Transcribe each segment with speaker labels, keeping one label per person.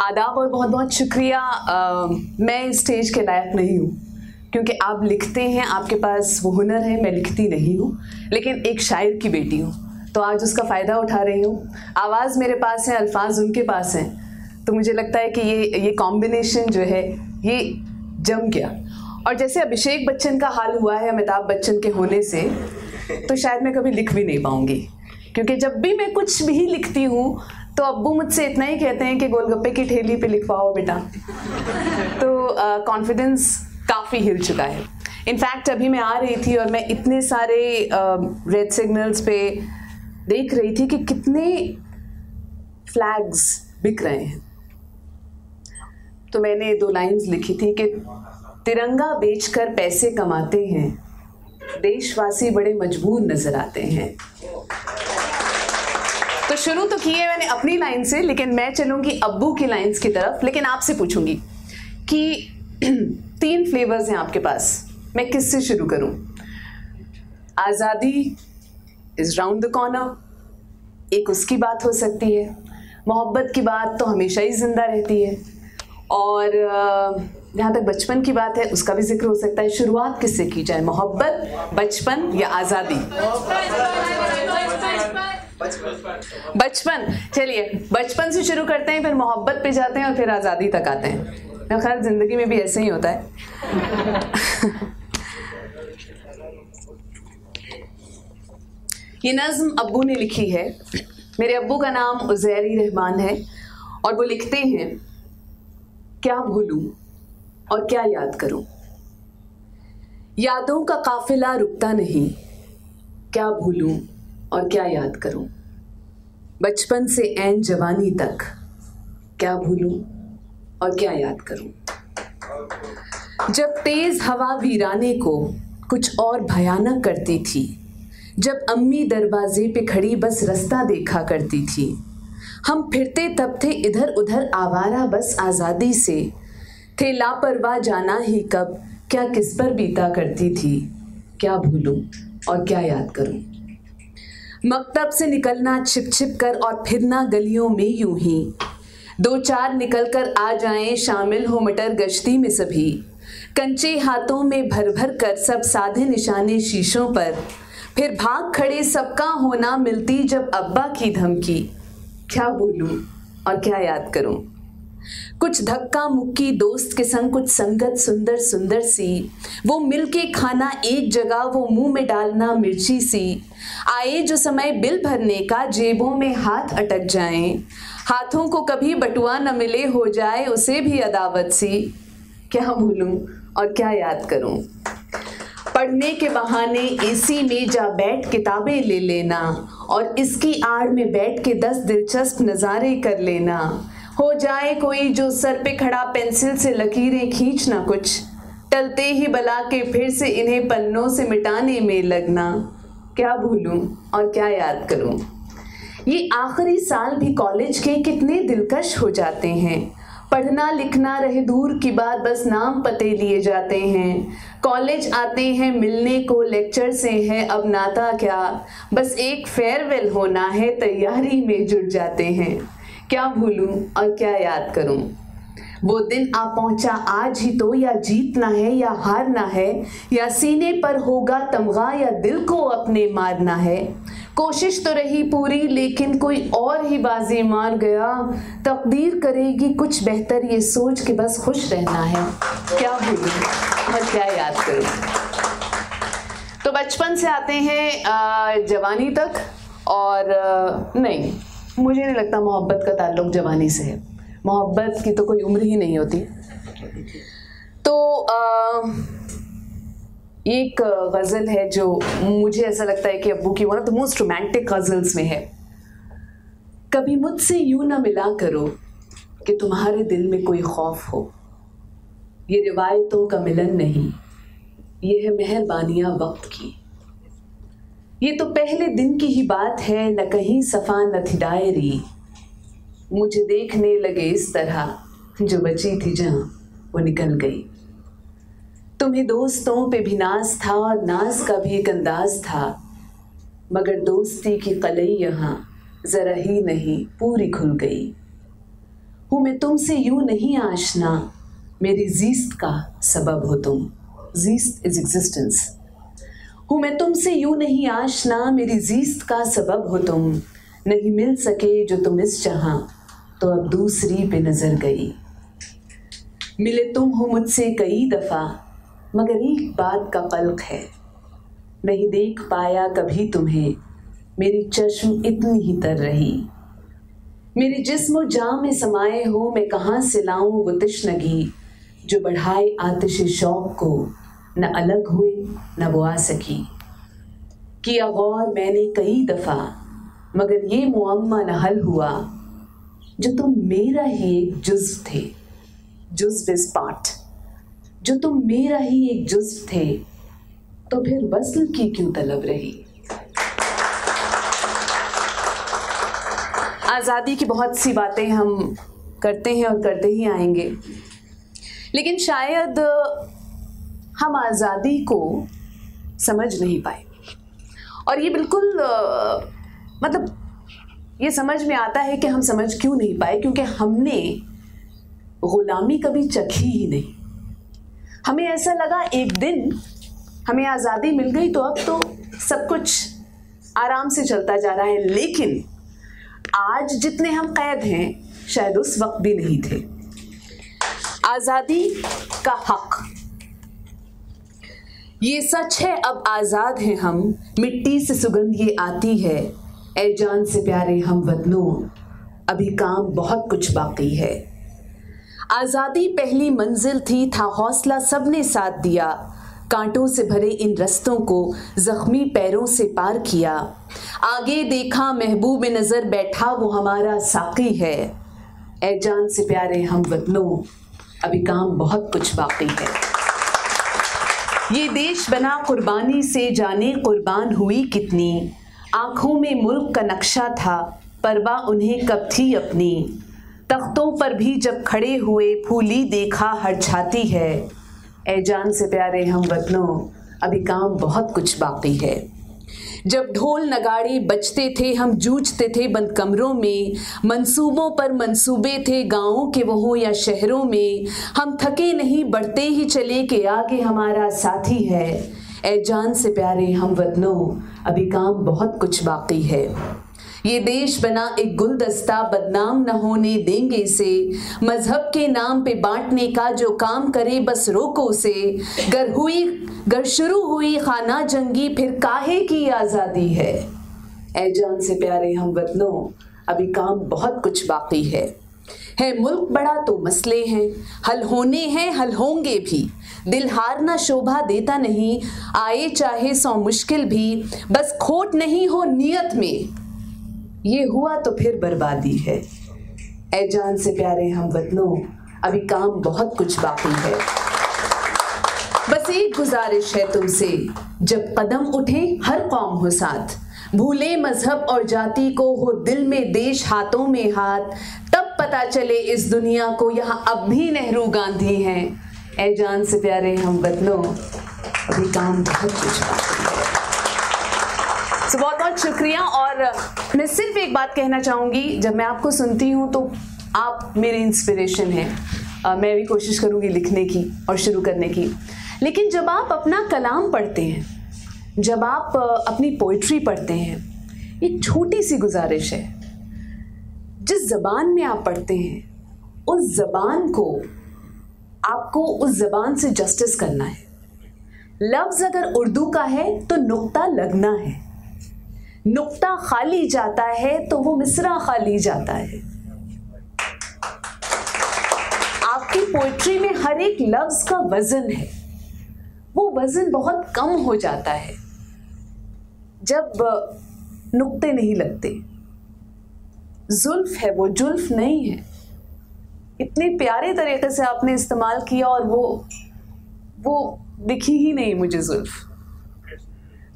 Speaker 1: आदाब और बहुत बहुत शुक्रिया। आ, मैं स्टेज के लायक नहीं हूँ क्योंकि आप लिखते हैं आपके पास वो हुनर है मैं लिखती नहीं हूँ लेकिन एक शायर की बेटी हूँ। तो आज उसका फ़ायदा उठा रही हूँ। आवाज़ मेरे पास है अल्फाज उनके पास हैं। तो मुझे लगता है कि ये ये कॉम्बिनेशन जो है ये जम गया। और जैसे अभिषेक बच्चन का हाल हुआ है अमिताभ बच्चन के होने से तो शायद मैं कभी लिख भी नहीं पाऊँगी। क्योंकि जब भी मैं कुछ भी लिखती हूँ तो अब्बू मुझसे इतना ही कहते हैं कि गोलगप्पे की ठेली पे लिखवाओ बेटा। तो कॉन्फिडेंस uh, काफ़ी हिल चुका है। इनफैक्ट अभी मैं आ रही थी और मैं इतने सारे रेड uh, सिग्नल्स पे देख रही थी कि कितने फ्लैग्स बिक रहे हैं। तो मैंने दो लाइंस लिखी थी कि तिरंगा बेचकर पैसे कमाते हैं देशवासी बड़े मजबूर नज़र आते हैं। तो शुरू तो किए मैंने अपनी लाइन से, लेकिन मैं चलूँगी अब्बू की लाइंस की तरफ़, लेकिन आपसे पूछूँगी कि तीन फ्लेवर्स हैं आपके पास। मैं किससे शुरू करूँ? आज़ादी इज़ राउंड द कॉर्नर एक उसकी बात हो सकती है। मोहब्बत की बात तो हमेशा ही ज़िंदा रहती है। और जहाँ तक बचपन की बात है, उसका भी ज़िक्र हो सकता है। शुरुआत किससे की जाए? मोहब्बत, बचपन या आज़ादी? बचपन। चलिए, बचपन से शुरू करते हैं, फिर मोहब्बत पे जाते हैं और फिर आज़ादी तक आते हैं। खैर ज़िंदगी में भी ऐसे ही होता है। ये नज्म अबू ने लिखी है। मेरे अबू का नाम उजैरी रहमान है और वो लिखते हैं, क्या भूलूं और क्या याद करूँ? यादों का काफिला रुकता नहीं। क्या भूलूं और क्या याद करूँ? बचपन से ऐन जवानी तक क्या भूलूं और क्या याद करूँ? जब तेज हवा वीराने को कुछ और भयानक करती थी, जब अम्मी दरवाजे पे खड़ी बस रास्ता देखा करती थी, हम फिरते तब थे इधर उधर आवारा बस आज़ादी से। थे लापरवाह जाना ही कब, क्या किस पर बीता करती थी, क्या भूलूं और क्या याद करूँ? मकतब से निकलना छिप छिप कर और फिरना गलियों में यूँ ही। दो चार निकल कर आ जाएँ, शामिल हो मटर गश्ती में सभी। कंचे हाथों में भर भर कर सब साधे निशाने शीशों पर। फिर भाग खड़े सबका होना मिलती जब अब्बा की धमकी। क्या बोलूँ और क्या याद करूँ? कुछ धक्का मुक्की दोस्त के संग, कुछ संगत सुंदर सुंदर सी। वो मिलके खाना एक जगह, वो मुँह में डालना मिर्ची सी। आए जो समय बिल भरने का, जेबों में हाथ अटक जाएँ। हाथों को कभी बटुआ न मिले, हो जाए उसे भी अदावत सी। क्या भूलूं और क्या याद करूँ? पढ़ने के बहाने एसी में जा, बैठ किताबें ले लेना। और इसकी आड़ में बैठ के दस दिलचस्प नज़ारे कर लेना। हो जाए कोई जो सर पे खड़ा पेंसिल से लकीरें खींचना कुछ। टलते ही बला के फिर से इन्हें पन्नों से मिटाने में लगना। क्या भूलूं और क्या याद करूँ? ये आखिरी साल भी कॉलेज के कितने दिलकश हो जाते हैं। पढ़ना लिखना रहे दूर की बात, बस नाम पते लिए जाते हैं। कॉलेज आते हैं, मिलने को लेक्चर से है, अब नाता क्या? बस एक फेयरवेल होना है, तैयारी में जुट जाते हैं। क्या भूलूं और क्या याद करूँ? वो दिन आ पहुँचा, आज ही तो या जीतना है या हारना है, या सीने पर होगा तमगा या दिल को अपने मारना है। कोशिश तो रही पूरी, लेकिन कोई और ही बाजी मार गया। तकदीर करेगी कुछ बेहतर, ये सोच के बस खुश रहना है। क्या भूलूं और क्या याद करूँ? तो बचपन से आते हैं जवानी तक, और नहीं। मुझे नहीं लगता मोहब्बत का ताल्लुक जवानी से है। मोहब्बत की तो कोई उम्र ही नहीं होती। तो आ, एक गज़ल है जो मुझे ऐसा लगता है कि अब्बू की one of the most romantic ghazals में है। कभी मुझसे यूँ ना मिला करो कि तुम्हारे दिल में कोई खौफ हो। ये रिवायतों का मिलन नहीं ये है मेहरबानियाँ वक्त की। ये तो पहले दिन की ही बात है, न कहीं सफ़ा न थी डायरी। मुझे देखने लगे इस तरह, जो बची थी जहाँ, वो निकल गई। तुम्हें दोस्तों पे भी नाज था और नाज का भी एक अंदाज था। मगर दोस्ती की कलई यहाँ, ज़रा ही नहीं, पूरी खुल गई। हूँ मैं तुमसे यूँ नहीं आशना, मेरी जीस्त का सबब हो तुम। जीस्त इज़ एग्जिस्टेंस हूँ मैं तुमसे यूँ नहीं आशना, मेरी जीस्त का सबब हो तुम। नहीं मिल सके जो तुम इस जहाँ। तो अब दूसरी पे नज़र गई। मिले तुम हो मुझसे कई दफ़ा, मगर एक बात का पलक है। नहीं देख पाया कभी तुम्हें, मेरी चश्म इतनी ही तर रही। मेरे जिस्म जाम में समाये हो, मैं कहाँ से लाऊं वो तिश्नगी, जो बढ़ाए आतिश शौक को। न अलग हुए, न वो आ सकी किया गौर मैंने कई दफ़ा, मगर ये मुआमा न हल हुआ, जो तुम मेरा ही एक जुज्व थे। जुज्व इज़ पार्ट जो तुम मेरा ही एक जुज्व थे तो फिर वसल की क्यों तलब रही? आज़ादी की बहुत सी बातें हम करते हैं और करते ही आएँगे। लेकिन शायद हम आज़ादी को समझ नहीं पाए और ये बिल्कुल मतलब ये समझ में आता है कि हम समझ क्यों नहीं पाए, क्योंकि हमने गुलामी कभी चखी ही नहीं। हमें ऐसा लगा एक दिन हमें आज़ादी मिल गई तो अब तो सब कुछ आराम से चलता जा रहा है, लेकिन आज जितने हम कैद हैं, शायद उस वक्त भी नहीं थे। आज़ादी का हक ये सच है, अब आज़ाद हैं हम। मिट्टी से सुगंध ये आती है ए जान से प्यारे हम वतनों, अभी काम बहुत कुछ बाकी है। आज़ादी पहली मंजिल थी, था हौसला सबने साथ दिया। कांटों से भरे इन रस्तों को जख्मी पैरों से पार किया। आगे देखा, महबूब नज़र बैठा, वो हमारा साकी है। ए जान से प्यारे हम वतनों, अभी काम बहुत कुछ बाकी है। ये देश बना कुर्बानी से जाने कुर्बान हुई कितनी। आँखों में मुल्क का नक्शा था, परवा उन्हें कब थी अपनी। तख्तों पर भी जब खड़े हुए फूली देखा हर छाती है। ए जान से प्यारे हम वतनों, अभी काम बहुत कुछ बाकी है। जब ढोल नगाड़े बजते थे, हम जूझते थे बंद कमरों में। मंसूबों पर मंसूबे थे गाँवों के वो हों या शहरों में। हम थके नहीं, बढ़ते ही चले के आगे हमारा साथी है। ए जान से प्यारे हम वतनों, अभी काम बहुत कुछ बाकी है। ये देश बना एक गुलदस्ता, बदनाम न होने देंगे से मज़हब के नाम पे बांटने का जो काम करे, बस रोको से गर हुई, गर शुरू हुई खाना जंगी, फिर काहे की आज़ादी है? ए जान से प्यारे हम वतनों, अभी काम बहुत कुछ बाकी है। है मुल्क बड़ा तो मसले हैं, हल होने हैं, हल होंगे भी। दिल हारना शोभा देता नहीं, आए चाहे सौ मुश्किल भी। बस खोट नहीं हो नियत में। ये हुआ तो फिर बर्बादी है। ए जान से प्यारे हम वतनों, अभी काम बहुत कुछ बाकी है। बस एक गुजारिश है तुमसे, जब कदम उठे हर कौम हो साथ, भूले मज़हब और जाति को हो दिल में देश हाथों में हाथ, तब पता चले इस दुनिया को यहाँ अब भी नेहरू गांधी हैं। ए जान से प्यारे हम वतनों, अभी काम बहुत कुछ बाकी है so, बहुत बहुत शुक्रिया। और मैं सिर्फ़ एक बात कहना चाहूँगी जब मैं आपको सुनती हूँ तो आप मेरी इंस्पिरेशन हैं। मैं भी कोशिश करूँगी लिखने की और शुरू करने की। लेकिन जब आप अपना कलाम पढ़ते हैं जब आप अपनी पोइट्री पढ़ते हैं एक छोटी सी गुजारिश है। जिस ज़बान में आप पढ़ते हैं उस ज़बान को आपको उस ज़बान से जस्टिस करना है। लफ्ज़ अगर उर्दू का है तो नुक्ता लगना है। नुक्ता खाली जाता है तो वो मिसरा खाली जाता है। आपकी पोइट्री में हर एक लफ्ज का वज़न है। वो वज़न बहुत कम हो जाता है। जब, नुक्ते नहीं लगते। जुल्फ है वो, जुल्फ नहीं है। इतने प्यारे तरीके से आपने इस्तेमाल किया और वो वो दिखी ही नहीं मुझे जुल्फ़।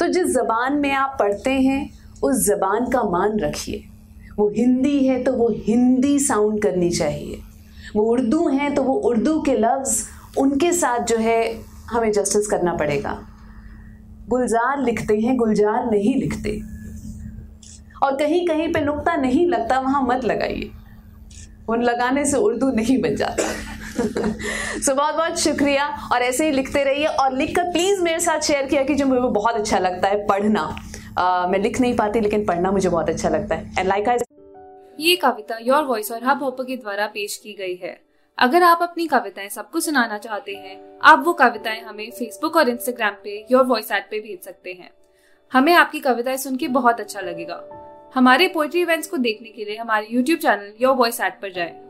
Speaker 1: तो जिस ज़बान में आप पढ़ते हैं, उस ज़बान का मान रखिए। वो हिंदी है तो वो हिंदी साउंड करनी चाहिए। वो उर्दू हैं तो वो उर्दू के लफ्ज़, उनके साथ जो है हमें जस्टिस करना पड़ेगा। गुलजार लिखते हैं, गुलजार नहीं लिखते। और कहीं कहीं पे नुक्ता नहीं लगता, वहाँ मत लगाइए। उन लगाने से उर्दू नहीं बन जाता। सो बहुत बहुत शुक्रिया और ऐसे ही लिखते रहिए और लिख कर प्लीज़ मेरे साथ शेयर किया कि जो मुझे बहुत अच्छा लगता है पढ़ना। मैं लिख नहीं पाती लेकिन पढ़ना मुझे बहुत अच्छा लगता है। एंड लाइक like
Speaker 2: ये कविता योर वॉइस और हब हॉपर के द्वारा पेश की गई है। अगर आप अपनी कविताएँ सबको सुनाना चाहते हैं, आप वो कविताएँ हमें फेसबुक और इंस्टाग्राम पे योर वॉइस एट पे भेज सकते हैं। हमें आपकी कविताएँ सुन के बहुत अच्छा लगेगा। हमारे पोइट्री इवेंट्स को देखने के लिए हमारे YouTube channel your voice at पर जाएँ।